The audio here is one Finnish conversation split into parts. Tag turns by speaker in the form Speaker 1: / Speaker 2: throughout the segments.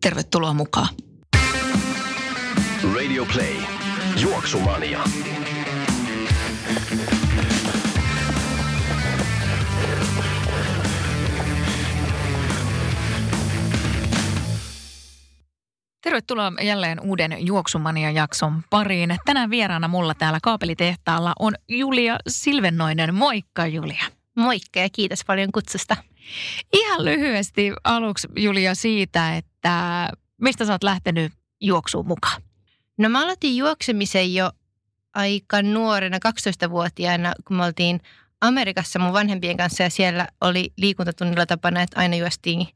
Speaker 1: Tervetuloa mukaan.
Speaker 2: Radio Play. Juoksumania.
Speaker 1: Tervetuloa jälleen uuden Juoksumania-jakson pariin. Tänään vieraana mulla täällä kaapelitehtaalla on Julia Silvennoinen. Moikka Julia.
Speaker 3: Moikka ja kiitos paljon kutsusta.
Speaker 1: Ihan lyhyesti aluksi Julia siitä, että mistä sä oot lähtenyt juoksuun mukaan?
Speaker 3: No mä aloitin juoksemisen jo aika nuorena, 12-vuotiaana, kun me oltiin Amerikassa mun vanhempien kanssa ja siellä oli liikuntatunnilla tapana, että aina juostiin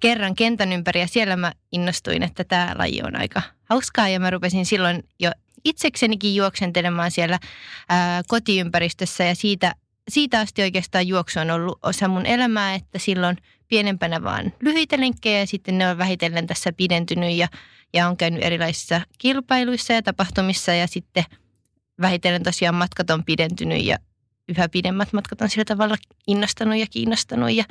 Speaker 3: kerran kentän ympäri ja siellä mä innostuin, että tämä laji on aika hauskaa ja mä rupesin silloin jo itseksenikin juoksentelemaan siellä ää, kotiympäristössä ja siitä, siitä asti oikeastaan juoksu on ollut osa mun elämää, että silloin pienempänä vaan lyhyitä lenkkejä ja sitten ne on vähitellen tässä pidentynyt ja, ja on käynyt erilaisissa kilpailuissa ja tapahtumissa ja sitten vähitellen tosiaan matkat on pidentynyt ja yhä pidemmät matkat on sillä tavalla innostanut ja kiinnostanut ja,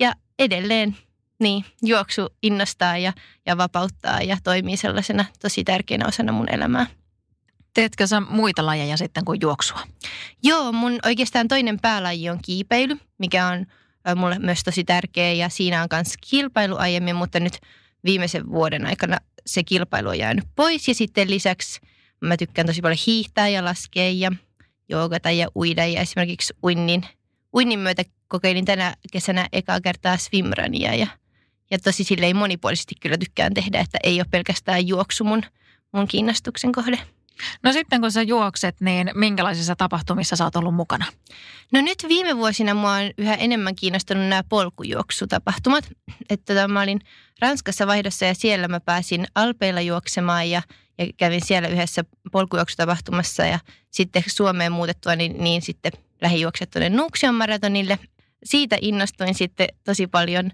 Speaker 3: ja edelleen niin, juoksu innostaa ja, ja vapauttaa ja toimii sellaisena tosi tärkeänä osana mun elämää.
Speaker 1: Teetkö sä muita lajeja sitten kuin juoksua?
Speaker 3: Joo, mun oikeastaan toinen päälaji on kiipeily, mikä on mulle myös tosi tärkeä ja siinä on myös kilpailu aiemmin, mutta nyt viimeisen vuoden aikana se kilpailu on jäänyt pois ja sitten lisäksi mä tykkään tosi paljon hiihtää ja laskea ja joogata ja uida ja esimerkiksi uinnin, uinnin myötä kokeilin tänä kesänä ekaa kertaa swimrunia ja, ja tosi silleen monipuolisesti kyllä tykkään tehdä, että ei ole pelkästään juoksu mun, mun kiinnostuksen kohde.
Speaker 1: No sitten kun sä juokset, niin minkälaisissa tapahtumissa sä oot ollut mukana?
Speaker 3: No nyt viime vuosina mua on yhä enemmän kiinnostunut nämä polkujuoksutapahtumat. Että tota, mä olin Ranskassa vaihdossa ja siellä mä pääsin Alpeilla juoksemaan ja, ja kävin siellä yhdessä polkujuoksutapahtumassa ja sitten Suomeen muutettua, niin, niin sitten lähijuokset tuonne Nuuksion maratonille. Siitä innostuin sitten tosi paljon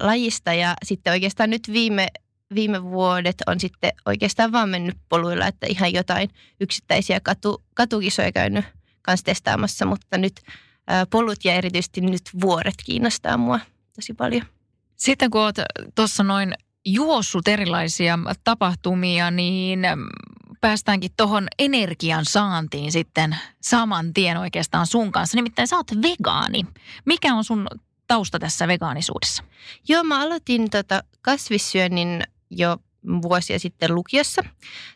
Speaker 3: lajista ja sitten oikeastaan nyt viime viime vuodet on sitten oikeastaan vaan mennyt poluilla, että ihan jotain yksittäisiä katu, katukisoja käynyt kanssa testaamassa, mutta nyt ää, polut ja erityisesti nyt vuoret kiinnostaa mua tosi paljon.
Speaker 1: Sitten kun olet tuossa noin juossut erilaisia tapahtumia, niin päästäänkin tuohon energian saantiin sitten saman tien oikeastaan sun kanssa. Nimittäin sä oot vegaani. Mikä on sun tausta tässä vegaanisuudessa?
Speaker 3: Joo, mä aloitin tota kasvissyönnin jo vuosia sitten lukiossa.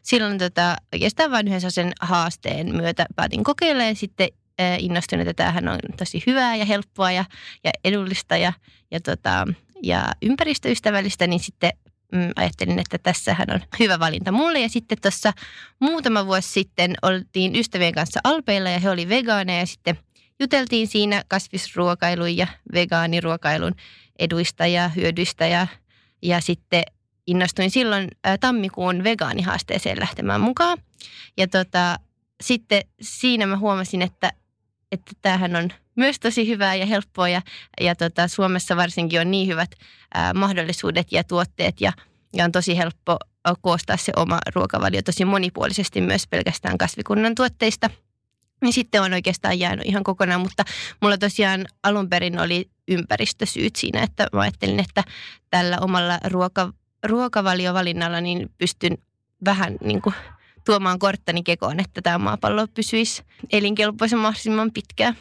Speaker 3: Silloin tota, oikeastaan vain yhden sen haasteen myötä päätin kokeilla ja sitten äh, innostuin, että tämähän on tosi hyvää ja helppoa ja, ja edullista ja, ja, tota, ja ympäristöystävällistä, niin sitten mm, ajattelin, että tässähän on hyvä valinta mulle. Ja sitten tuossa muutama vuosi sitten oltiin ystävien kanssa Alpeilla ja he oli vegaaneja ja sitten juteltiin siinä kasvisruokailun ja vegaaniruokailun eduista ja hyödyistä ja, ja sitten innostuin silloin tammikuun vegaanihaasteeseen lähtemään mukaan. Ja tota, sitten siinä mä huomasin, että, että tämähän on myös tosi hyvää ja helppoa ja, ja tota, Suomessa varsinkin on niin hyvät ää, mahdollisuudet ja tuotteet ja, ja on tosi helppo koostaa se oma ruokavalio tosi monipuolisesti myös pelkästään kasvikunnan tuotteista. Niin sitten on oikeastaan jäänyt ihan kokonaan, mutta mulla tosiaan alun perin oli ympäristösyyt siinä, että mä ajattelin, että tällä omalla ruoka, ruokavaliovalinnalla niin pystyn vähän niin kuin tuomaan korttani kekoon, että tämä maapallo pysyisi elinkelpoisen mahdollisimman pitkään.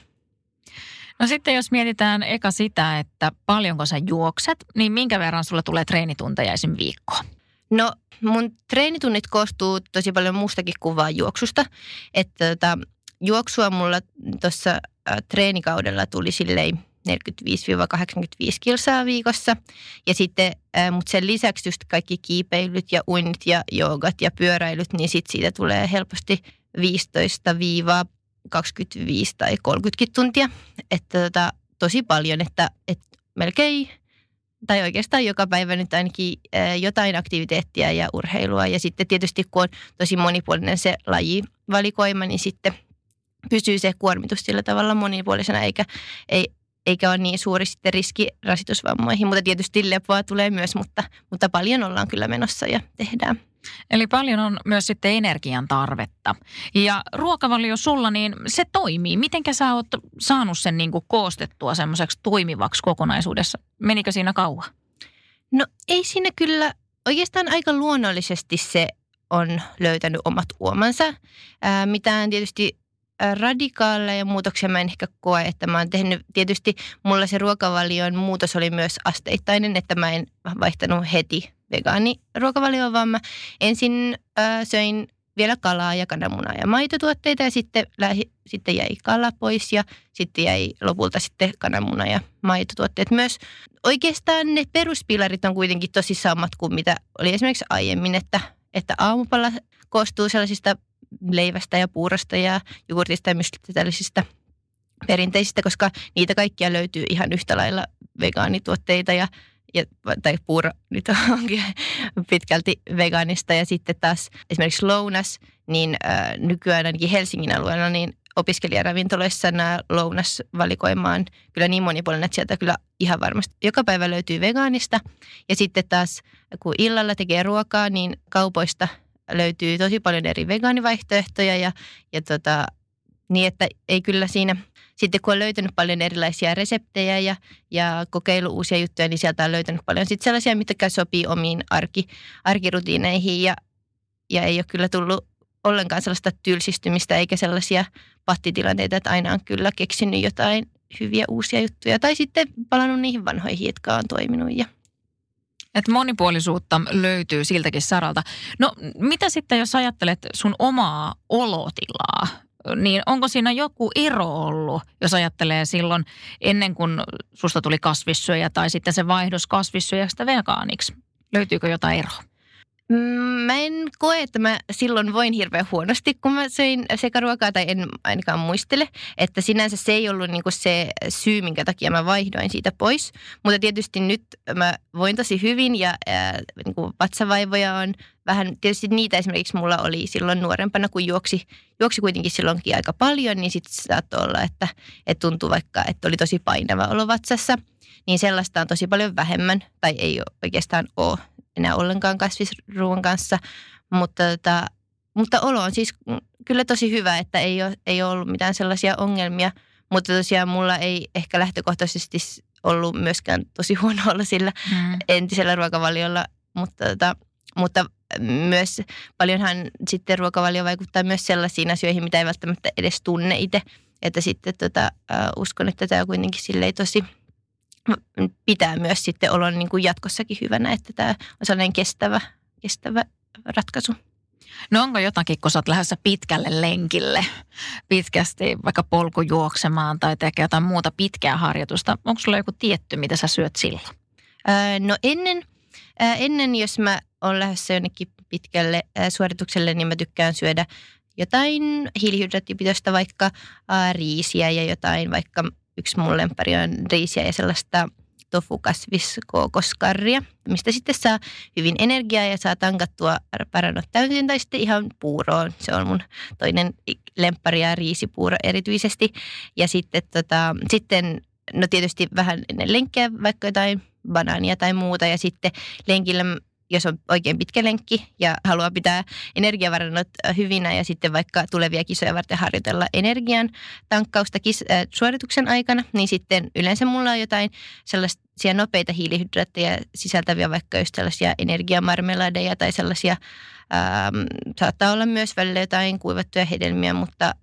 Speaker 1: No sitten jos mietitään eka sitä, että paljonko sä juokset, niin minkä verran sulla tulee treenitunteja esim. viikkoon?
Speaker 3: No mun treenitunnit koostuu tosi paljon muustakin kuin vaan juoksusta. Että tota, juoksua mulla tuossa treenikaudella tuli silleen 45-85 kilsaa viikossa. Ja sitten, mutta sen lisäksi just kaikki kiipeilyt ja uinnit ja joogat ja pyöräilyt, niin sitten siitä tulee helposti 15-25 tai 30 tuntia. Että tota, tosi paljon, että, että melkein tai oikeastaan joka päivä nyt ainakin jotain aktiviteettia ja urheilua. Ja sitten tietysti kun on tosi monipuolinen se lajivalikoima, niin sitten pysyy se kuormitus sillä tavalla monipuolisena, eikä, ei, eikä ole niin suuri sitten riski rasitusvammoihin. Mutta tietysti lepoa tulee myös, mutta, mutta paljon ollaan kyllä menossa ja tehdään.
Speaker 1: Eli paljon on myös sitten energian tarvetta. Ja ruokavalio sulla, niin se toimii. Mitenkä sä oot saanut sen niin kuin koostettua semmoiseksi toimivaksi kokonaisuudessa? Menikö siinä kauan?
Speaker 3: No ei siinä kyllä, oikeastaan aika luonnollisesti se on löytänyt omat uomansa. Ää, mitään tietysti radikaaleja muutoksia mä en ehkä koe, että mä oon tehnyt, tietysti mulla se ruokavalion muutos oli myös asteittainen, että mä en vaihtanut heti vegaaniruokavalioon, vaan mä ensin äh, söin vielä kalaa ja kananmunaa ja maitotuotteita ja sitten, lähi, sitten jäi kala pois ja sitten jäi lopulta sitten kananmuna ja maitotuotteet myös. Oikeastaan ne peruspilarit on kuitenkin tosi samat kuin mitä oli esimerkiksi aiemmin, että, että aamupala koostuu sellaisista leivästä ja puurosta ja jogurtista ja myslistä tällaisista perinteisistä, koska niitä kaikkia löytyy ihan yhtä lailla vegaanituotteita ja ja, tai puuro nyt onkin pitkälti vegaanista. Ja sitten taas esimerkiksi lounas, niin äh, nykyään ainakin Helsingin alueella, niin opiskelijaravintoloissa nämä lounasvalikoima on kyllä niin monipuolinen, että sieltä kyllä ihan varmasti joka päivä löytyy vegaanista. Ja sitten taas kun illalla tekee ruokaa, niin kaupoista löytyy tosi paljon eri vegaanivaihtoehtoja ja, ja tota, niin, että ei kyllä siinä – sitten kun on löytänyt paljon erilaisia reseptejä ja, ja kokeilu uusia juttuja, niin sieltä on löytänyt paljon sitten sellaisia, mitkä sopii omiin arki, arkirutiineihin ja, ja ei ole kyllä tullut ollenkaan sellaista tylsistymistä eikä sellaisia pattitilanteita, että aina on kyllä keksinyt jotain hyviä uusia juttuja tai sitten palannut niihin vanhoihin, jotka on toiminut ja
Speaker 1: että monipuolisuutta löytyy siltäkin saralta. No mitä sitten, jos ajattelet sun omaa olotilaa? niin onko siinä joku ero ollut, jos ajattelee silloin ennen kuin susta tuli kasvissyöjä tai sitten se vaihdos kasvissyöjästä vegaaniksi? Löytyykö jotain eroa?
Speaker 3: Mm, mä en koe, että mä silloin voin hirveän huonosti, kun mä söin sekaruokaa, tai en ainakaan muistele. Että sinänsä se ei ollut niinku se syy, minkä takia mä vaihdoin siitä pois. Mutta tietysti nyt mä voin tosi hyvin ja ää, niinku vatsavaivoja on vähän, tietysti niitä esimerkiksi mulla oli silloin nuorempana, kun juoksi, juoksi kuitenkin silloinkin aika paljon, niin sitten saattoi olla, että, että tuntui vaikka, että oli tosi painava olo vatsassa. Niin sellaista on tosi paljon vähemmän, tai ei oikeastaan ole enää ollenkaan kasvisruoan kanssa, mutta, tota, mutta olo on siis kyllä tosi hyvä, että ei ole, ei ole ollut mitään sellaisia ongelmia, mutta tosiaan mulla ei ehkä lähtökohtaisesti ollut myöskään tosi huono olla sillä mm. entisellä ruokavaliolla, mutta, tota, mutta myös paljonhan sitten ruokavalio vaikuttaa myös sellaisiin asioihin, mitä ei välttämättä edes tunne itse, että sitten tota, uh, uskon, että tämä on kuitenkin silleen tosi – pitää myös sitten olla niin kuin jatkossakin hyvänä, että tämä on sellainen kestävä, kestävä ratkaisu.
Speaker 1: No onko jotakin, kun sä oot lähdössä pitkälle lenkille, pitkästi vaikka polkujuoksemaan tai tekee jotain muuta pitkää harjoitusta, onko sulla joku tietty, mitä sä syöt silloin?
Speaker 3: Öö, no ennen, äh, ennen, jos mä oon lähdössä jonnekin pitkälle äh, suoritukselle, niin mä tykkään syödä jotain hiilihydraattipitoista, vaikka äh, riisiä ja jotain vaikka yksi mun lempari on riisiä ja sellaista tofukasviskookoskarria, mistä sitten saa hyvin energiaa ja saa tankattua parannut täysin tai sitten ihan puuroon. Se on mun toinen lemppari ja riisipuuro erityisesti. Ja sitten, tota, sitten no tietysti vähän ennen lenkkiä vaikka jotain banaania tai muuta ja sitten lenkillä jos on oikein pitkä lenkki ja haluaa pitää energiavarannot hyvinä ja sitten vaikka tulevia kisoja varten harjoitella energian tankkausta kis- äh, suorituksen aikana, niin sitten yleensä mulla on jotain sellaisia nopeita hiilihydraatteja sisältäviä vaikka just sellaisia energiamarmeladeja tai sellaisia, ähm, saattaa olla myös välillä jotain kuivattuja hedelmiä, mutta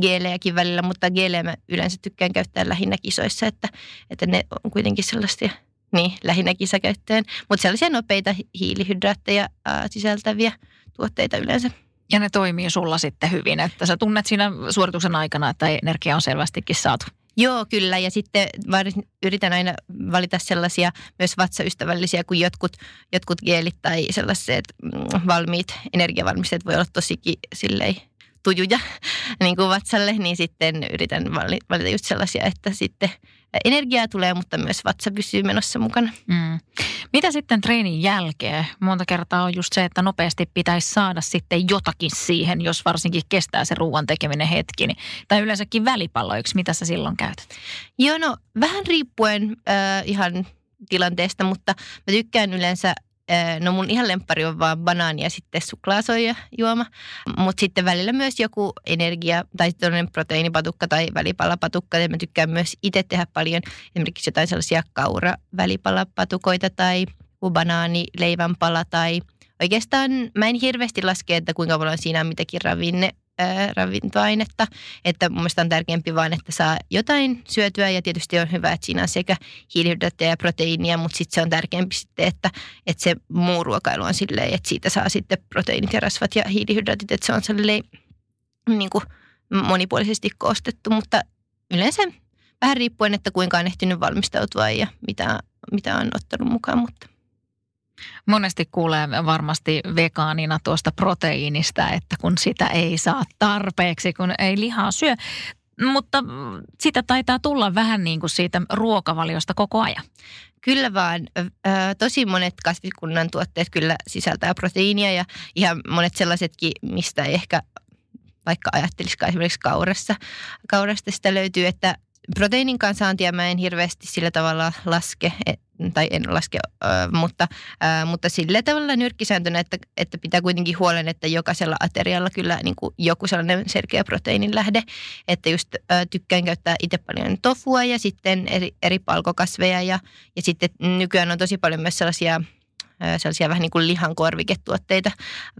Speaker 3: geelejäkin välillä, mutta geelejä mä yleensä tykkään käyttää lähinnä kisoissa, että, että ne on kuitenkin sellaisia – niin, lähinnä kisakäyttöön. Mutta sellaisia nopeita hiilihydraatteja ää, sisältäviä tuotteita yleensä.
Speaker 1: Ja ne toimii sulla sitten hyvin, että sä tunnet siinä suorituksen aikana, että energia on selvästikin saatu.
Speaker 3: Joo, kyllä. Ja sitten yritän aina valita sellaisia myös vatsaystävällisiä kuin jotkut, jotkut geelit tai sellaiset mm, valmiit energiavalmisteet voi olla tosikin silleen tujuja niin kuin vatsalle, niin sitten yritän valita just sellaisia, että sitten energiaa tulee, mutta myös vatsa pysyy menossa mukana. Mm.
Speaker 1: Mitä sitten treenin jälkeen? Monta kertaa on just se, että nopeasti pitäisi saada sitten jotakin siihen, jos varsinkin kestää se ruoan tekeminen hetki. Niin, tai yleensäkin välipalloiksi, mitä sä silloin käytät?
Speaker 3: Joo, no vähän riippuen äh, ihan tilanteesta, mutta mä tykkään yleensä No mun ihan lempari on vaan banaani ja sitten suklaasoija juoma. Mutta sitten välillä myös joku energia tai toinen proteiinipatukka tai välipalapatukka. Ja mä tykkään myös itse tehdä paljon esimerkiksi jotain sellaisia kaura välipalapatukoita tai banaani leivänpala tai oikeastaan mä en hirveästi laske, että kuinka paljon siinä on mitäkin ravinne ravintoainetta. Että mun mielestä on tärkeämpi vaan, että saa jotain syötyä ja tietysti on hyvä, että siinä on sekä hiilihydraatteja ja proteiinia, mutta sitten se on tärkeämpi sitten, että, että se muu ruokailu on silleen, että siitä saa sitten proteiinit ja rasvat ja hiilihydraatit, että se on silleen niin kuin monipuolisesti koostettu, mutta yleensä vähän riippuen, että kuinka on ehtinyt valmistautua ja mitä, mitä on ottanut mukaan, mutta –
Speaker 1: Monesti kuulee varmasti vegaanina tuosta proteiinista, että kun sitä ei saa tarpeeksi, kun ei lihaa syö. Mutta sitä taitaa tulla vähän niin kuin siitä ruokavaliosta koko ajan.
Speaker 3: Kyllä vaan. Tosi monet kasvikunnan tuotteet kyllä sisältää proteiinia ja ihan monet sellaisetkin, mistä ehkä vaikka ajattelisikaan esimerkiksi kaurassa. Kaurasta sitä löytyy, että proteiinin kansaantia mä en hirveästi sillä tavalla laske, tai en laske, mutta, mutta sillä tavalla nyrkkisääntönä, että, että pitää kuitenkin huolen, että jokaisella aterialla kyllä niin kuin joku sellainen selkeä proteiinin lähde. Että just tykkään käyttää itse paljon tofua ja sitten eri, eri palkokasveja ja, ja sitten nykyään on tosi paljon myös sellaisia sellaisia vähän niin kuin lihan korviketuotteita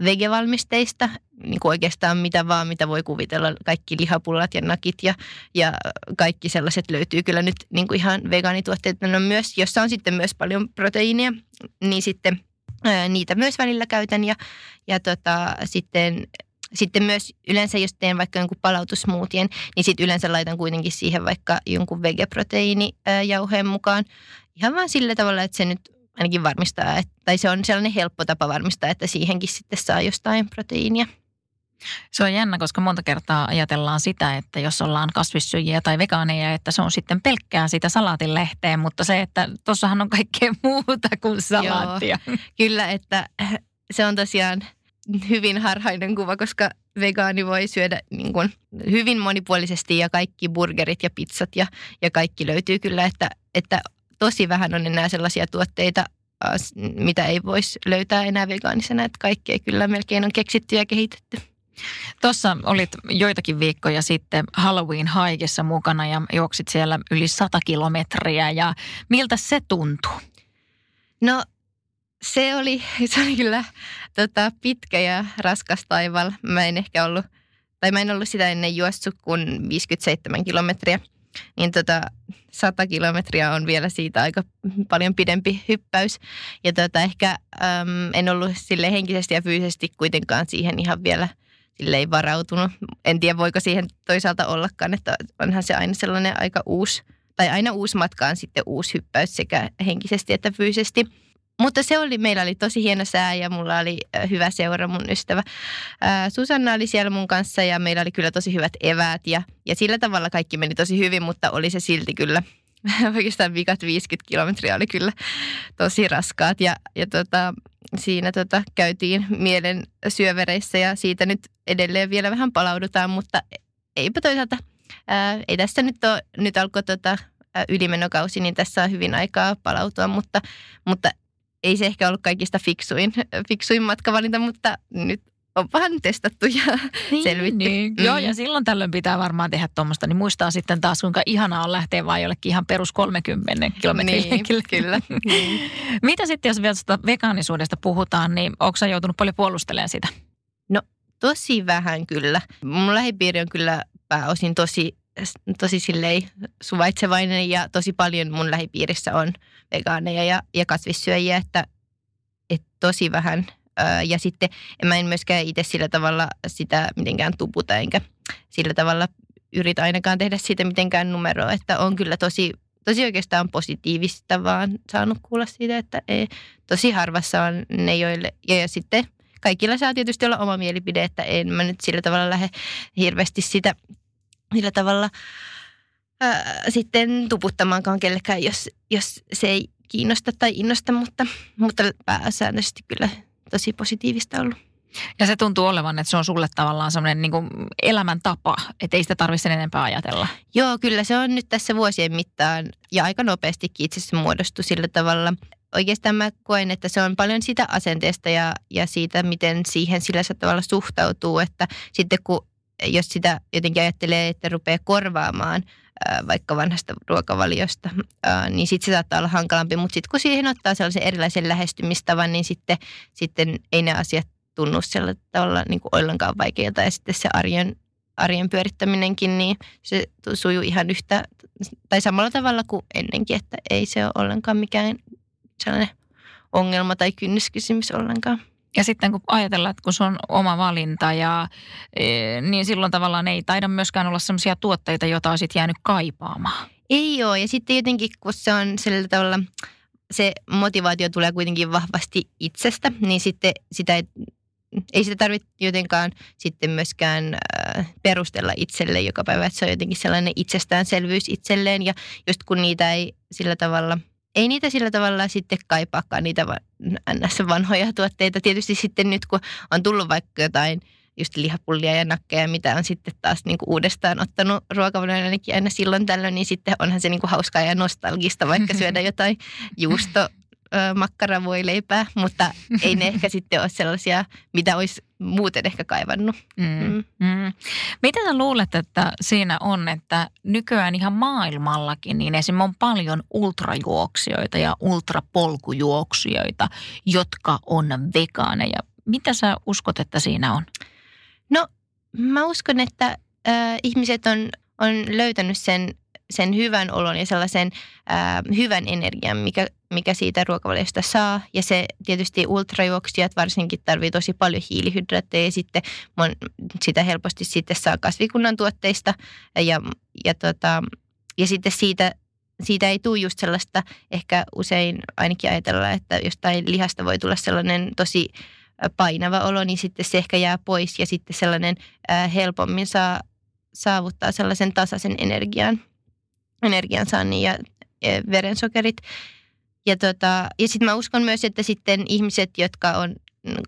Speaker 3: vegevalmisteista, niin kuin oikeastaan mitä vaan, mitä voi kuvitella, kaikki lihapullat ja nakit ja, ja kaikki sellaiset löytyy kyllä nyt niin kuin ihan vegaanituotteita. No myös, jossa on sitten myös paljon proteiinia, niin sitten niitä myös välillä käytän. Ja, ja tota, sitten sitten myös yleensä, jos teen vaikka jonkun palautusmuutien, niin sitten yleensä laitan kuitenkin siihen vaikka jonkun vegeproteiinijauheen mukaan. Ihan vaan sillä tavalla, että se nyt ainakin varmistaa, että, tai se on sellainen helppo tapa varmistaa, että siihenkin sitten saa jostain proteiinia.
Speaker 1: Se on jännä, koska monta kertaa ajatellaan sitä, että jos ollaan kasvissyöjiä tai vegaaneja, että se on sitten pelkkää sitä salaatinlehteä, mutta se, että tuossahan on kaikkea muuta kuin salaattia.
Speaker 3: Joo, kyllä, että se on tosiaan hyvin harhainen kuva, koska vegaani voi syödä niin kuin hyvin monipuolisesti ja kaikki burgerit ja pizzat ja, ja kaikki löytyy kyllä, että, että tosi vähän on enää sellaisia tuotteita, mitä ei voisi löytää enää vegaanisena, että kaikkea kyllä melkein on keksitty ja kehitetty.
Speaker 1: Tuossa olit joitakin viikkoja sitten Halloween haikessa mukana ja juoksit siellä yli 100 kilometriä ja miltä se tuntui?
Speaker 3: No se oli, se oli kyllä tota, pitkä ja raskas taival. Mä en ehkä ollut, tai mä en ollut sitä ennen juossut kuin 57 kilometriä. Niin tota, 100 kilometriä on vielä siitä aika paljon pidempi hyppäys. Ja tota, ehkä äm, en ollut sille henkisesti ja fyysisesti kuitenkaan siihen ihan vielä silleen varautunut. En tiedä, voiko siihen toisaalta ollakaan, että onhan se aina sellainen aika uusi, tai aina uusi matka on sitten uusi hyppäys sekä henkisesti että fyysisesti. Mutta se oli, meillä oli tosi hieno sää ja mulla oli hyvä seura, mun ystävä. Susanna oli siellä mun kanssa ja meillä oli kyllä tosi hyvät eväät ja, ja sillä tavalla kaikki meni tosi hyvin, mutta oli se silti kyllä oikeastaan vikat 50 kilometriä oli kyllä tosi raskaat ja, ja tota, siinä tota, käytiin mielen syövereissä ja siitä nyt edelleen vielä vähän palaudutaan, mutta eipä toisaalta, ää, ei tässä nyt ole, nyt alkoi tota, ylimenokausi, niin tässä on hyvin aikaa palautua, mutta, mutta ei se ehkä ollut kaikista fiksuin, fiksuin matkavalinta, mutta nyt on vähän testattu ja niin, selvitty. Niin.
Speaker 1: Mm. Joo, ja silloin tällöin pitää varmaan tehdä tuommoista, niin muistaa sitten taas, kuinka ihanaa on lähteä vaan jollekin ihan perus 30 kilometrin
Speaker 3: niin, kyllä.
Speaker 1: niin. Mitä sitten, jos vielä vegaanisuudesta puhutaan, niin onko joutunut paljon puolustelemaan sitä?
Speaker 3: No tosi vähän kyllä. Mun lähipiiri on kyllä pääosin tosi, tosi sillei suvaitsevainen ja tosi paljon mun lähipiirissä on vegaaneja ja, ja kasvissyöjiä, että, että tosi vähän – ja sitten mä en myöskään itse sillä tavalla sitä mitenkään tuputa, enkä sillä tavalla yritä ainakaan tehdä siitä mitenkään numeroa, että on kyllä tosi, tosi oikeastaan positiivista vaan saanut kuulla siitä, että ei, tosi harvassa on ne, joille, ja, ja sitten kaikilla saa tietysti olla oma mielipide, että en mä nyt sillä tavalla lähde hirveästi sitä sillä tavalla ää, sitten tuputtamaankaan kellekään, jos, jos se ei kiinnosta tai innosta, mutta, mutta pääsääntöisesti kyllä tosi positiivista ollut.
Speaker 1: Ja se tuntuu olevan, että se on sulle tavallaan semmoinen niin elämäntapa, että ei sitä tarvitse sen enempää ajatella.
Speaker 3: Joo, kyllä se on nyt tässä vuosien mittaan ja aika nopeastikin itse asiassa muodostu sillä tavalla. Oikeastaan mä koen, että se on paljon sitä asenteesta ja, ja siitä, miten siihen sillä tavalla suhtautuu, että sitten kun jos sitä jotenkin ajattelee, että rupeaa korvaamaan vaikka vanhasta ruokavaliosta, niin sitten se saattaa olla hankalampi. Mutta sitten kun siihen ottaa sellaisen erilaisen lähestymistavan, niin sitten, sitten ei ne asiat tunnu sillä tavalla niin kuin ollenkaan vaikeilta. Ja sitten se arjen, arjen pyörittäminenkin, niin se sujuu ihan yhtä tai samalla tavalla kuin ennenkin, että ei se ole ollenkaan mikään sellainen ongelma tai kynnyskysymys ollenkaan.
Speaker 1: Ja sitten kun ajatellaan, että kun se on oma valinta, ja, e, niin silloin tavallaan ei taida myöskään olla sellaisia tuotteita, joita olisit jäänyt kaipaamaan.
Speaker 3: Ei ole. Ja sitten jotenkin, kun se on sillä tavalla, se motivaatio tulee kuitenkin vahvasti itsestä, niin sitten sitä ei, ei sitä tarvitse jotenkaan sitten myöskään äh, perustella itselle joka päivä, että se on jotenkin sellainen itsestäänselvyys itselleen. Ja just kun niitä ei sillä tavalla – ei niitä sillä tavalla sitten kaipaakaan niitä ns. vanhoja tuotteita. Tietysti sitten nyt kun on tullut vaikka jotain just lihapullia ja nakkeja, mitä on sitten taas niin kuin uudestaan ottanut ruokavalioon ainakin aina silloin tällöin, niin sitten onhan se niin kuin hauskaa ja nostalgista vaikka syödä jotain juusto makkaravoileipää, mutta ei ne ehkä sitten ole sellaisia, mitä olisi muuten ehkä kaivannut. Mm. Mm.
Speaker 1: Mm. Mitä sä luulet, että siinä on, että nykyään ihan maailmallakin, niin esimerkiksi on paljon ultrajuoksijoita ja ultrapolkujuoksijoita, jotka on vegaaneja. Mitä sä uskot, että siinä on?
Speaker 3: No, mä uskon, että äh, ihmiset on, on löytänyt sen sen hyvän olon ja sellaisen ää, hyvän energian, mikä, mikä siitä ruokavaliosta saa. Ja se tietysti ultrajuoksijat varsinkin tarvii tosi paljon hiilihydraatteja ja sitten mon, sitä helposti sitten saa kasvikunnan tuotteista. Ja, ja, tota, ja sitten siitä, siitä ei tule just sellaista, ehkä usein ainakin ajatellaan, että jostain lihasta voi tulla sellainen tosi painava olo, niin sitten se ehkä jää pois ja sitten sellainen ää, helpommin saa saavuttaa sellaisen tasaisen energian energiansaannin ja verensokerit. Ja, tota, ja sitten mä uskon myös, että sitten ihmiset, jotka on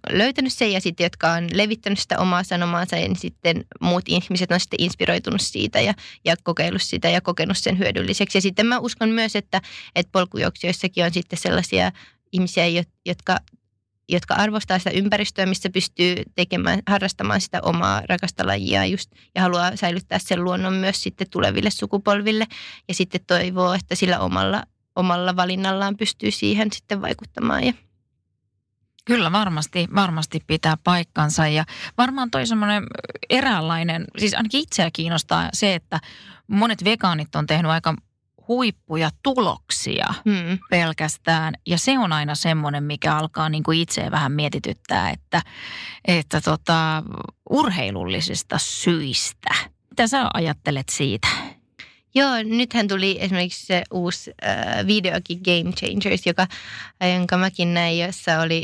Speaker 3: löytänyt sen ja sitten jotka on levittänyt sitä omaa sanomaansa, niin sitten muut ihmiset on sitten inspiroitunut siitä ja, ja kokeillut sitä ja kokenut sen hyödylliseksi. Ja sitten mä uskon myös, että, että polkujuoksijoissakin on sitten sellaisia ihmisiä, jotka jotka arvostaa sitä ympäristöä, missä pystyy tekemään, harrastamaan sitä omaa rakasta lajia just, ja haluaa säilyttää sen luonnon myös sitten tuleville sukupolville. Ja sitten toivoo, että sillä omalla, omalla valinnallaan pystyy siihen sitten vaikuttamaan ja
Speaker 1: Kyllä varmasti, varmasti pitää paikkansa. Ja varmaan toi semmoinen eräänlainen, siis ainakin itseä kiinnostaa se, että monet vegaanit on tehnyt aika huippuja tuloksia hmm. pelkästään. Ja se on aina semmoinen, mikä alkaa niin kuin itseä vähän mietityttää, että, että tota, urheilullisista syistä. Mitä sä ajattelet siitä?
Speaker 3: Joo, nythän tuli esimerkiksi se uusi äh, videokin Game Changers, joka, jonka mäkin näin, jossa oli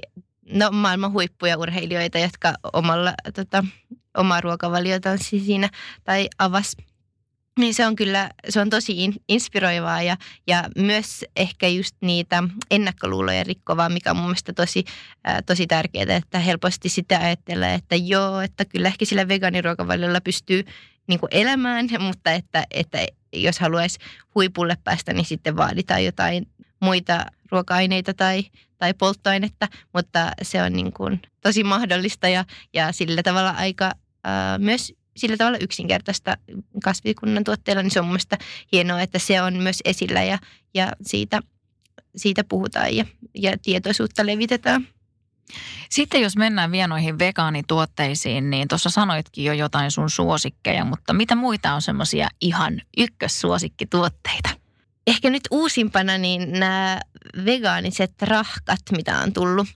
Speaker 3: no, maailman huippuja urheilijoita, jotka omalla, tota, omaa ruokavaliotaan siinä tai avas niin se on kyllä, se on tosi inspiroivaa ja, ja myös ehkä just niitä ennakkoluuloja rikkovaa, mikä on mun mielestä tosi, ää, tosi tärkeää, että helposti sitä ajattelee, että joo, että kyllä ehkä sillä vegaaniruokavaliolla pystyy niin kuin elämään, mutta että, että jos haluaisi huipulle päästä, niin sitten vaaditaan jotain muita ruoka-aineita tai, tai polttoainetta, mutta se on niin kuin tosi mahdollista ja, ja sillä tavalla aika ää, myös sillä tavalla yksinkertaista kasvikunnan tuotteilla, niin se on mun mielestä hienoa, että se on myös esillä ja, ja siitä, siitä puhutaan ja, ja tietoisuutta levitetään.
Speaker 1: Sitten jos mennään vielä noihin vegaanituotteisiin, niin tuossa sanoitkin jo jotain sun suosikkeja, mutta mitä muita on semmoisia ihan ykkössuosikkituotteita?
Speaker 3: Ehkä nyt uusimpana niin nämä vegaaniset rahkat, mitä on tullut.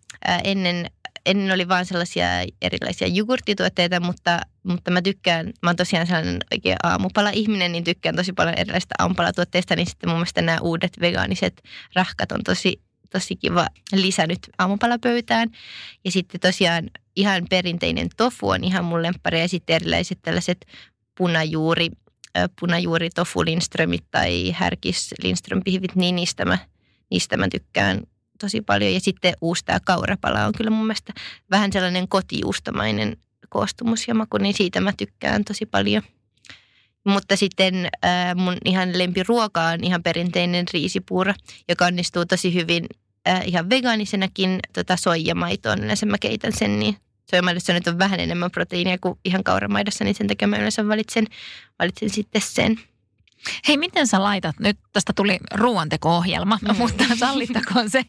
Speaker 3: Ennen ennen oli vain sellaisia erilaisia jogurttituotteita, mutta, mutta mä tykkään, mä oon tosiaan sellainen oikein aamupala-ihminen, niin tykkään tosi paljon erilaisista aamupalatuotteista, niin sitten mun mielestä nämä uudet vegaaniset rahkat on tosi, tosi kiva lisä nyt aamupalapöytään. Ja sitten tosiaan ihan perinteinen tofu on ihan mun lemppari ja sitten erilaiset tällaiset punajuuri, punajuuri tofu tai härkis Lindström pihvit, niin niistä mä, niistä mä tykkään tosi paljon. Ja sitten uusi tämä kaurapala on kyllä mun mielestä vähän sellainen kotijuustomainen koostumus ja maku, niin siitä mä tykkään tosi paljon. Mutta sitten äh, mun ihan lempiruoka on ihan perinteinen riisipuura, joka onnistuu tosi hyvin äh, ihan vegaanisenakin tota soijamaitoon. Yleensä mä keitän sen, niin soijamaidossa nyt on vähän enemmän proteiinia kuin ihan kauramaidossa, niin sen takia mä yleensä valitsen, valitsen sitten sen.
Speaker 1: Hei, miten sä laitat, nyt tästä tuli ruoanteko-ohjelma, mm. mutta sallittakoon se,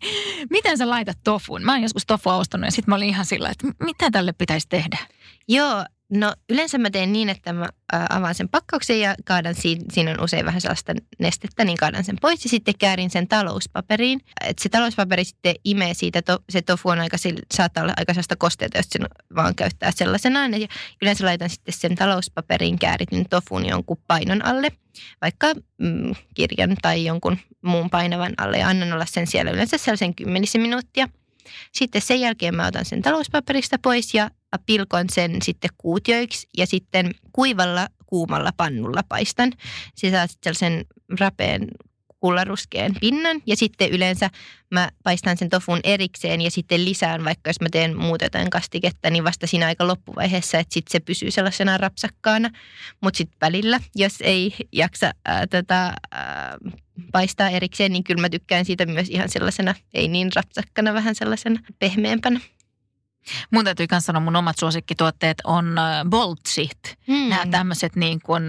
Speaker 1: miten sä laitat tofun? Mä oon joskus tofua ostanut ja sitten mä olin ihan sillä, että mitä tälle pitäisi tehdä?
Speaker 3: Joo, No yleensä mä teen niin, että mä avaan sen pakkauksen ja kaadan, siinä, on usein vähän sellaista nestettä, niin kaadan sen pois ja sitten käärin sen talouspaperiin. Et se talouspaperi sitten imee siitä, to, se tofu on aika, saattaa olla aika sellaista kosteita, jos sen vaan käyttää sellaisenaan. Ja yleensä laitan sitten sen talouspaperiin käärityn tofun jonkun painon alle, vaikka mm, kirjan tai jonkun muun painavan alle ja annan olla sen siellä yleensä sellaisen kymmenisen minuuttia – sitten sen jälkeen mä otan sen talouspaperista pois ja pilkon sen sitten kuutioiksi ja sitten kuivalla kuumalla pannulla paistan. Saa sitten sellaisen rapeen kullaruskeen pinnan ja sitten yleensä mä paistan sen tofun erikseen ja sitten lisään, vaikka jos mä teen muuta jotain kastiketta, niin vasta siinä aika loppuvaiheessa, että sitten se pysyy sellaisena rapsakkaana. Mutta sitten välillä, jos ei jaksa ää, tota, ää, paistaa erikseen, niin kyllä mä tykkään siitä myös ihan sellaisena, ei niin rapsakkana, vähän sellaisena pehmeämpänä.
Speaker 1: Mun täytyy myös sanoa, mun omat suosikkituotteet on boltsit. Mm. Nämä tämmöiset niin kuin,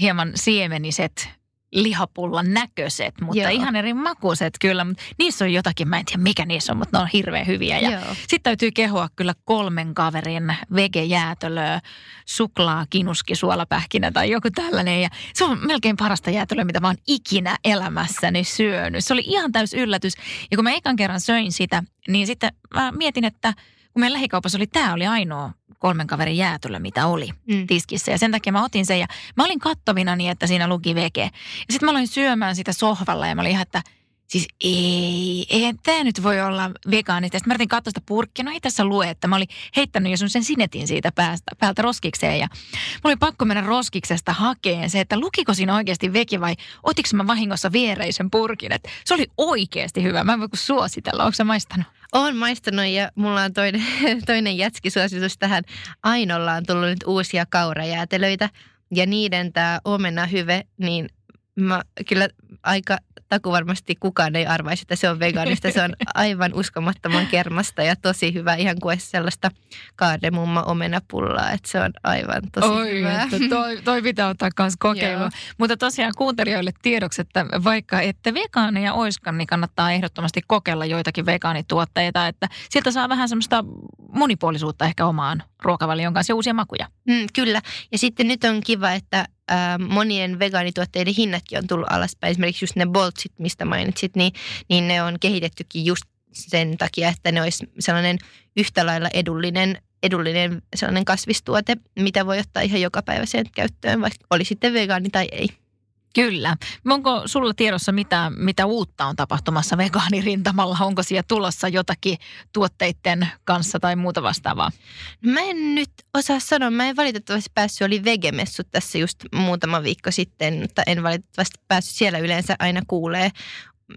Speaker 1: hieman siemeniset lihapullan näköiset, mutta Joo. ihan eri makuiset kyllä. Niissä on jotakin, mä en tiedä mikä niissä on, mutta ne on hirveän hyviä. Ja sitten täytyy kehua kyllä kolmen kaverin vegejäätölöä, suklaa, kinuski, suolapähkinä tai joku tällainen. Ja se on melkein parasta jäätölöä, mitä mä oon ikinä elämässäni syönyt. Se oli ihan täys yllätys. Ja kun mä ekan kerran söin sitä, niin sitten mä mietin, että kun meidän lähikaupassa oli, tämä oli ainoa kolmen kaverin jäätölö, mitä oli mm. tiskissä. Ja sen takia mä otin sen ja mä olin kattovina niin, että siinä luki vege. Ja sitten mä olin syömään sitä sohvalla ja mä olin ihan, että siis ei, ei tämä nyt voi olla vegaanista. Sitten mä yritin katsoa sitä purkkia, no ei tässä lue, että mä olin heittänyt jo sen sinetin siitä päästä, päältä roskikseen. Ja mulla oli pakko mennä roskiksesta hakeen se, että lukiko siinä oikeasti veki vai otiko mä vahingossa viereisen purkin. Että se oli oikeasti hyvä. Mä en voi kuin suositella. Onko sä maistanut?
Speaker 3: Olen maistanut ja mulla on toinen, toinen jätskisuositus tähän. Ainolla on tullut nyt uusia kaurajäätelöitä ja niiden tämä omena hyve, niin mä kyllä aika taku varmasti kukaan ei arvaisi, että se on vegaanista. Se on aivan uskomattoman kermasta ja tosi hyvä, ihan kuin sellaista kaardemumma omenapullaa, että se on aivan tosi Oi, hyvä.
Speaker 1: Että toi, toi pitää ottaa myös kokeilu. Mutta tosiaan kuuntelijoille tiedoksi, että vaikka ette vegaaneja oiskaan, niin kannattaa ehdottomasti kokeilla joitakin vegaanituotteita, että sieltä saa vähän semmoista monipuolisuutta ehkä omaan ruokavalioon kanssa ja uusia makuja.
Speaker 3: Mm, kyllä. Ja sitten nyt on kiva, että ää, monien vegaanituotteiden hinnatkin on tullut alaspäin. Esimerkiksi just ne boltsit, mistä mainitsit, niin, niin ne on kehitettykin just sen takia, että ne olisi sellainen yhtä lailla edullinen, edullinen sellainen kasvistuote, mitä voi ottaa ihan joka päivä sen käyttöön, vaikka oli sitten vegaani tai ei.
Speaker 1: Kyllä. Onko sulla tiedossa mitä, mitä uutta on tapahtumassa vegaanirintamalla? Onko siellä tulossa jotakin tuotteiden kanssa tai muuta vastaavaa?
Speaker 3: Mä en nyt osaa sanoa. Mä en valitettavasti päässyt, oli vegemessut tässä just muutama viikko sitten, mutta en valitettavasti päässyt. Siellä yleensä aina kuulee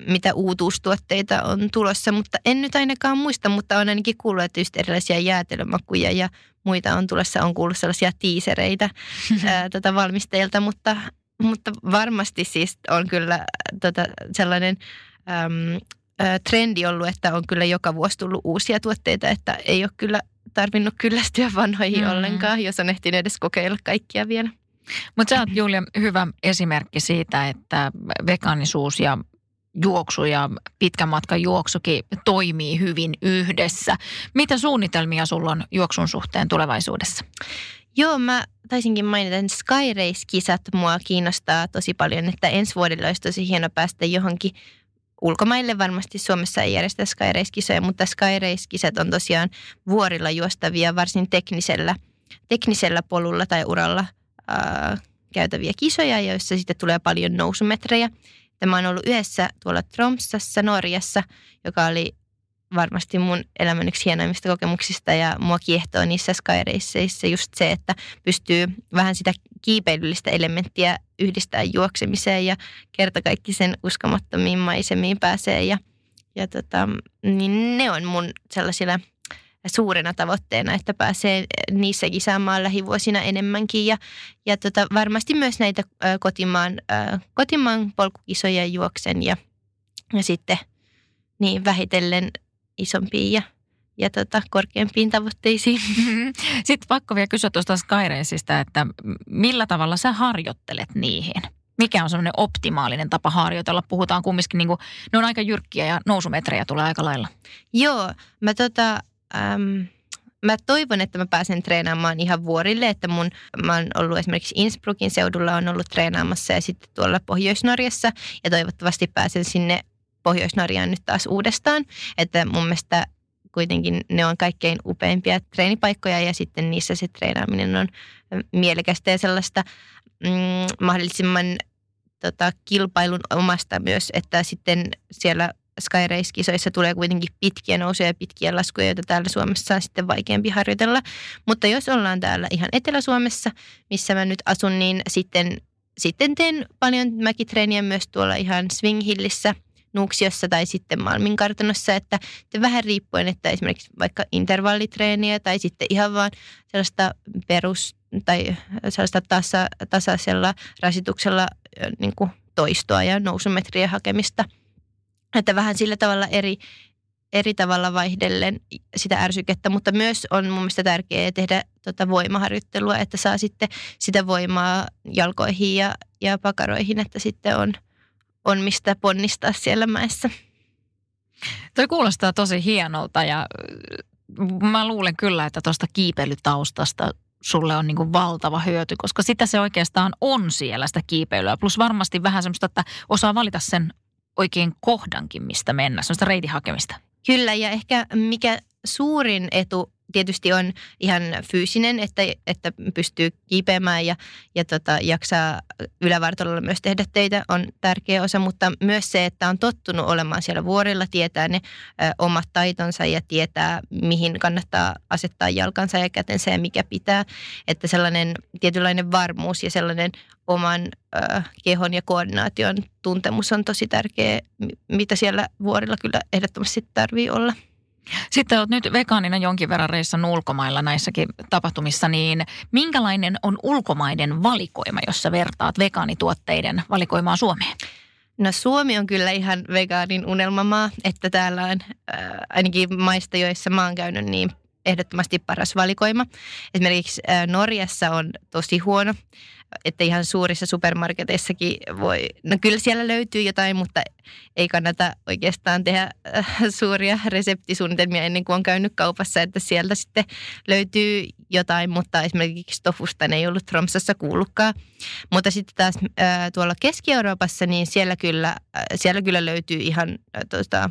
Speaker 3: mitä uutuustuotteita on tulossa, mutta en nyt ainakaan muista, mutta on ainakin kuullut, että just erilaisia jäätelömakuja ja muita on tulossa, on kuullut sellaisia tiisereitä ää, tota valmistajilta, mutta mutta varmasti siis on kyllä tota, sellainen äm, ä, trendi ollut, että on kyllä joka vuosi tullut uusia tuotteita, että ei ole kyllä tarvinnut kyllästyä vanhoihin mm. ollenkaan, jos on ehtinyt edes kokeilla kaikkia vielä.
Speaker 1: Mutta sä oot Julia hyvä esimerkki siitä, että vegaanisuus ja juoksu ja pitkän matkan juoksukin toimii hyvin yhdessä. Mitä suunnitelmia sulla on juoksun suhteen tulevaisuudessa?
Speaker 3: Joo, mä taisinkin mainita, että Sky Race-kisat mua kiinnostaa tosi paljon, että ensi vuodella olisi tosi hieno päästä johonkin ulkomaille. Varmasti Suomessa ei järjestä Sky Race-kisoja, mutta Sky Race-kisat on tosiaan vuorilla juostavia varsin teknisellä, teknisellä polulla tai uralla ää, käytäviä kisoja, joissa sitten tulee paljon nousumetrejä. Tämä on ollut yhdessä tuolla Tromsassa, Norjassa, joka oli varmasti mun elämän yksi hienoimmista kokemuksista ja mua kiehtoo niissä skyraceissa just se, että pystyy vähän sitä kiipeilyllistä elementtiä yhdistää juoksemiseen ja kerta kaikki sen uskomattomiin maisemiin pääsee ja, ja tota, niin ne on mun sellaisilla suurena tavoitteena, että pääsee niissäkin saamaan lähivuosina enemmänkin. Ja, ja tota, varmasti myös näitä kotimaan, kotimaan polkukisoja juoksen ja, ja sitten niin vähitellen isompiin ja, ja tota, korkeampiin tavoitteisiin.
Speaker 1: Sitten pakko vielä kysyä tuosta Skyraceista, että millä tavalla sä harjoittelet niihin? Mikä on semmoinen optimaalinen tapa harjoitella? Puhutaan kumminkin, niin kuin, ne on aika jyrkkiä ja nousumetrejä tulee aika lailla.
Speaker 3: Joo, mä tota, äm, mä toivon, että mä pääsen treenaamaan ihan vuorille, että mun, mä oon ollut esimerkiksi Innsbruckin seudulla on ollut treenaamassa ja sitten tuolla Pohjois-Norjassa ja toivottavasti pääsen sinne Pohjois-Norjaan nyt taas uudestaan. Että mun mielestä kuitenkin ne on kaikkein upeimpia treenipaikkoja ja sitten niissä se treenaaminen on mielekästä ja sellaista mm, mahdollisimman tota, kilpailun omasta myös, että sitten siellä Skyrace-kisoissa tulee kuitenkin pitkiä nousuja ja pitkiä laskuja, joita täällä Suomessa on sitten vaikeampi harjoitella. Mutta jos ollaan täällä ihan Etelä-Suomessa, missä mä nyt asun, niin sitten, sitten teen paljon mäkitreeniä myös tuolla ihan Swing Hillissä – Nuuksiossa tai sitten Malmin kartanossa, että, että vähän riippuen, että esimerkiksi vaikka intervallitreeniä tai sitten ihan vaan sellaista perus- tai sellaista tasa, tasaisella rasituksella niin kuin toistoa ja nousumetriä hakemista. Että vähän sillä tavalla eri, eri tavalla vaihdellen sitä ärsykettä, mutta myös on mun mielestä tärkeää tehdä tota voimaharjoittelua, että saa sitten sitä voimaa jalkoihin ja, ja pakaroihin, että sitten on – on mistä ponnistaa siellä mäessä.
Speaker 1: Toi kuulostaa tosi hienolta ja äh, mä luulen kyllä, että tuosta kiipeilytaustasta sulle on niin kuin valtava hyöty, koska sitä se oikeastaan on siellä sitä kiipeilyä. Plus varmasti vähän semmoista, että osaa valita sen oikein kohdankin, mistä mennä, semmoista reitihakemista.
Speaker 3: Kyllä ja ehkä mikä suurin etu tietysti on ihan fyysinen, että, että pystyy kiipeämään ja, ja tota, jaksaa ylävartalolla myös tehdä töitä on tärkeä osa, mutta myös se, että on tottunut olemaan siellä vuorilla, tietää ne ö, omat taitonsa ja tietää, mihin kannattaa asettaa jalkansa ja kätensä ja mikä pitää. Että sellainen tietynlainen varmuus ja sellainen oman ö, kehon ja koordinaation tuntemus on tosi tärkeä, mitä siellä vuorilla kyllä ehdottomasti tarvii olla.
Speaker 1: Sitten olet nyt vegaanina jonkin verran reissannut ulkomailla näissäkin tapahtumissa, niin minkälainen on ulkomaiden valikoima, jos sä vertaat vegaanituotteiden valikoimaa Suomeen?
Speaker 3: No Suomi on kyllä ihan vegaanin unelmamaa, että täällä on äh, ainakin maista, joissa mä oon käynyt, niin ehdottomasti paras valikoima. Esimerkiksi äh, Norjassa on tosi huono että ihan suurissa supermarketeissakin voi, no kyllä siellä löytyy jotain, mutta ei kannata oikeastaan tehdä äh, suuria reseptisuunnitelmia ennen kuin on käynyt kaupassa, että sieltä sitten löytyy jotain, mutta esimerkiksi tofusta ei ollut Tromsassa kuullutkaan. Mutta sitten taas äh, tuolla Keski-Euroopassa, niin siellä kyllä, äh, siellä kyllä löytyy ihan tuota,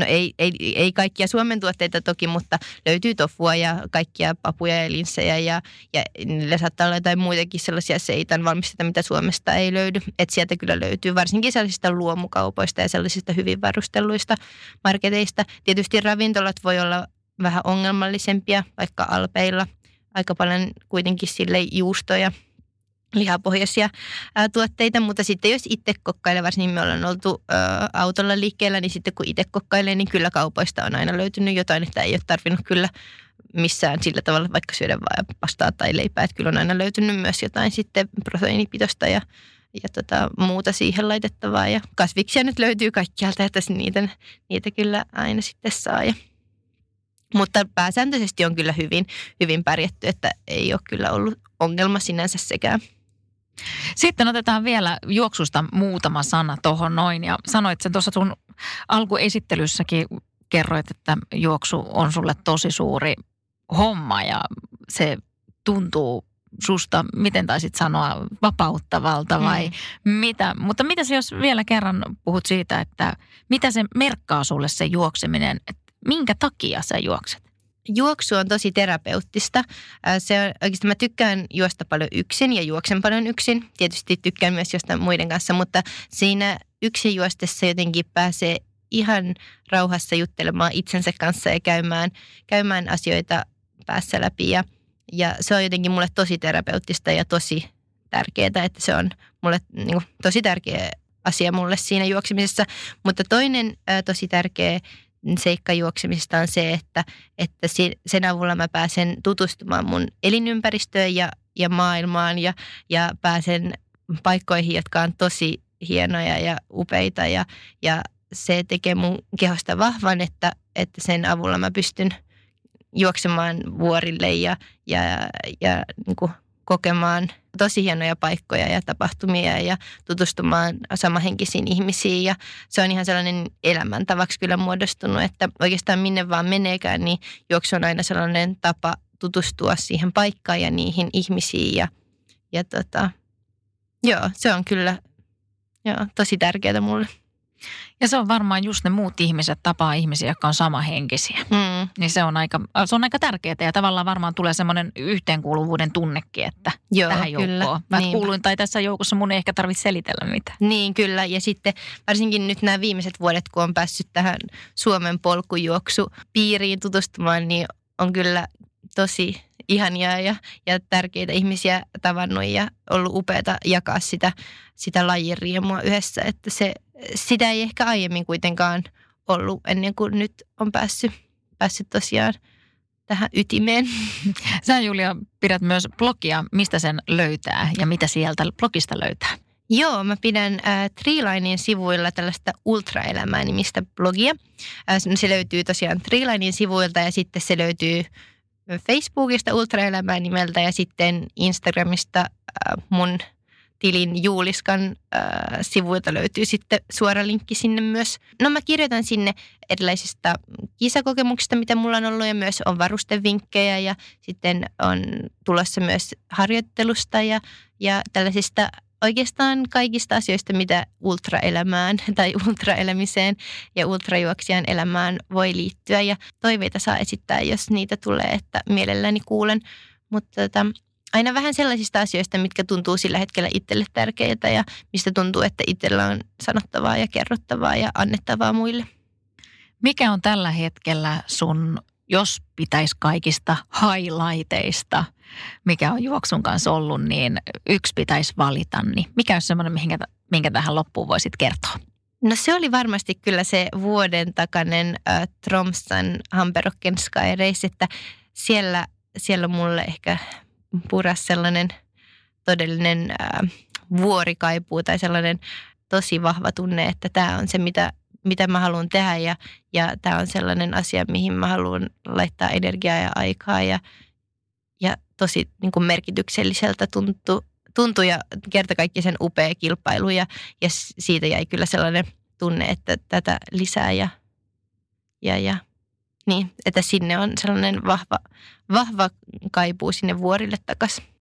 Speaker 3: No ei, ei, ei kaikkia Suomen tuotteita toki, mutta löytyy tofua ja kaikkia papuja ja linssejä ja, ja niillä saattaa olla jotain muitakin sellaisia seitan valmisteita, mitä Suomesta ei löydy. Että sieltä kyllä löytyy varsinkin sellaisista luomukaupoista ja sellaisista hyvin varustelluista marketeista. Tietysti ravintolat voi olla vähän ongelmallisempia, vaikka alpeilla aika paljon kuitenkin sille juustoja – lihapohjaisia ää, tuotteita, mutta sitten jos itse kokkailee, varsinkin me ollaan oltu ää, autolla liikkeellä, niin sitten kun itse kokkailee, niin kyllä kaupoista on aina löytynyt jotain, että ei ole tarvinnut kyllä missään sillä tavalla vaikka syödä vain pastaa tai leipää, että kyllä on aina löytynyt myös jotain sitten proteiinipitoista ja, ja tota, muuta siihen laitettavaa ja kasviksia nyt löytyy kaikkialta, että niitä, niitä kyllä aina sitten saa ja mutta pääsääntöisesti on kyllä hyvin, hyvin pärjätty, että ei ole kyllä ollut ongelma sinänsä sekään.
Speaker 1: Sitten otetaan vielä juoksusta muutama sana tuohon noin. Ja sanoit sen tuossa sun alkuesittelyssäkin, kerroit, että juoksu on sulle tosi suuri homma ja se tuntuu susta, miten taisit sanoa, vapauttavalta vai mm. mitä. Mutta mitä jos vielä kerran puhut siitä, että mitä se merkkaa sulle se juokseminen, että minkä takia sä juokset?
Speaker 3: Juoksu on tosi terapeuttista. Se on, oikeasti mä tykkään juosta paljon yksin ja juoksen paljon yksin. Tietysti tykkään myös jostain muiden kanssa, mutta siinä yksin juostessa jotenkin pääsee ihan rauhassa juttelemaan itsensä kanssa ja käymään, käymään asioita päässä läpi. Ja, ja se on jotenkin mulle tosi terapeuttista ja tosi tärkeää, että se on mulle niin kuin, tosi tärkeä asia mulle siinä juoksemisessa. Mutta toinen ää, tosi tärkeä seikka juoksemisesta on se, että, että sen avulla mä pääsen tutustumaan mun elinympäristöön ja, ja maailmaan ja, ja pääsen paikkoihin, jotka on tosi hienoja ja upeita. Ja, ja se tekee mun kehosta vahvan, että, että sen avulla mä pystyn juoksemaan vuorille ja, ja, ja niin kuin kokemaan tosi hienoja paikkoja ja tapahtumia ja tutustumaan samahenkisiin ihmisiin. Ja se on ihan sellainen elämäntavaksi kyllä muodostunut, että oikeastaan minne vaan meneekään, niin juoksu on aina sellainen tapa tutustua siihen paikkaan ja niihin ihmisiin. Ja, ja tota, joo, se on kyllä joo, tosi tärkeää mulle.
Speaker 1: Ja se on varmaan just ne muut ihmiset tapaa ihmisiä, jotka on samahenkisiä. Mm. Niin se on, aika, se on aika tärkeää ja tavallaan varmaan tulee semmoinen yhteenkuuluvuuden tunnekin, että Joo, tähän joukkoon. Mä Niinpä. kuuluin tai tässä joukossa mun ei ehkä tarvitse selitellä mitään.
Speaker 3: Niin kyllä ja sitten varsinkin nyt nämä viimeiset vuodet, kun on päässyt tähän Suomen polkujuoksu piiriin tutustumaan, niin on kyllä tosi ihania ja, ja tärkeitä ihmisiä tavannut ja ollut upeata jakaa sitä, sitä lajin riemua yhdessä. Että se, sitä ei ehkä aiemmin kuitenkaan ollut ennen kuin nyt on päässyt, päässyt tosiaan tähän ytimeen.
Speaker 1: Sä Julia pidät myös blogia, mistä sen löytää ja mitä sieltä blogista löytää?
Speaker 3: Joo, mä pidän äh, Treelinein sivuilla tällaista ultraelämää nimistä blogia. Äh, se löytyy tosiaan Treelinein sivuilta ja sitten se löytyy Facebookista Ultraelämää nimeltä ja sitten Instagramista äh, mun tilin Juuliskan äh, sivuilta löytyy sitten suora linkki sinne myös. No mä kirjoitan sinne erilaisista kisakokemuksista, mitä mulla on ollut ja myös on varustevinkkejä ja sitten on tulossa myös harjoittelusta ja, ja tällaisista oikeastaan kaikista asioista, mitä ultraelämään tai ultraelämiseen ja ultrajuoksijan elämään voi liittyä. Ja toiveita saa esittää, jos niitä tulee, että mielelläni kuulen. Mutta tota, aina vähän sellaisista asioista, mitkä tuntuu sillä hetkellä itselle tärkeiltä ja mistä tuntuu, että itsellä on sanottavaa ja kerrottavaa ja annettavaa muille.
Speaker 1: Mikä on tällä hetkellä sun jos pitäisi kaikista highlighteista, mikä on juoksun kanssa ollut, niin yksi pitäisi valita, niin mikä on semmoinen, minkä, minkä tähän loppuun voisit kertoa?
Speaker 3: No se oli varmasti kyllä se vuoden takainen äh, Tromsan Hamperokken Sky Race, että siellä, siellä mulle ehkä puras sellainen todellinen äh, vuorikaipuu tai sellainen tosi vahva tunne, että tämä on se, mitä mitä mä haluan tehdä ja, ja tämä on sellainen asia, mihin mä haluan laittaa energiaa ja aikaa ja, ja tosi niin kuin merkitykselliseltä tuntui, tuntui ja kerta kaikki sen upea kilpailu ja, ja siitä jäi kyllä sellainen tunne, että tätä lisää ja, ja, ja niin, että sinne on sellainen vahva, vahva kaipuu sinne vuorille takaisin.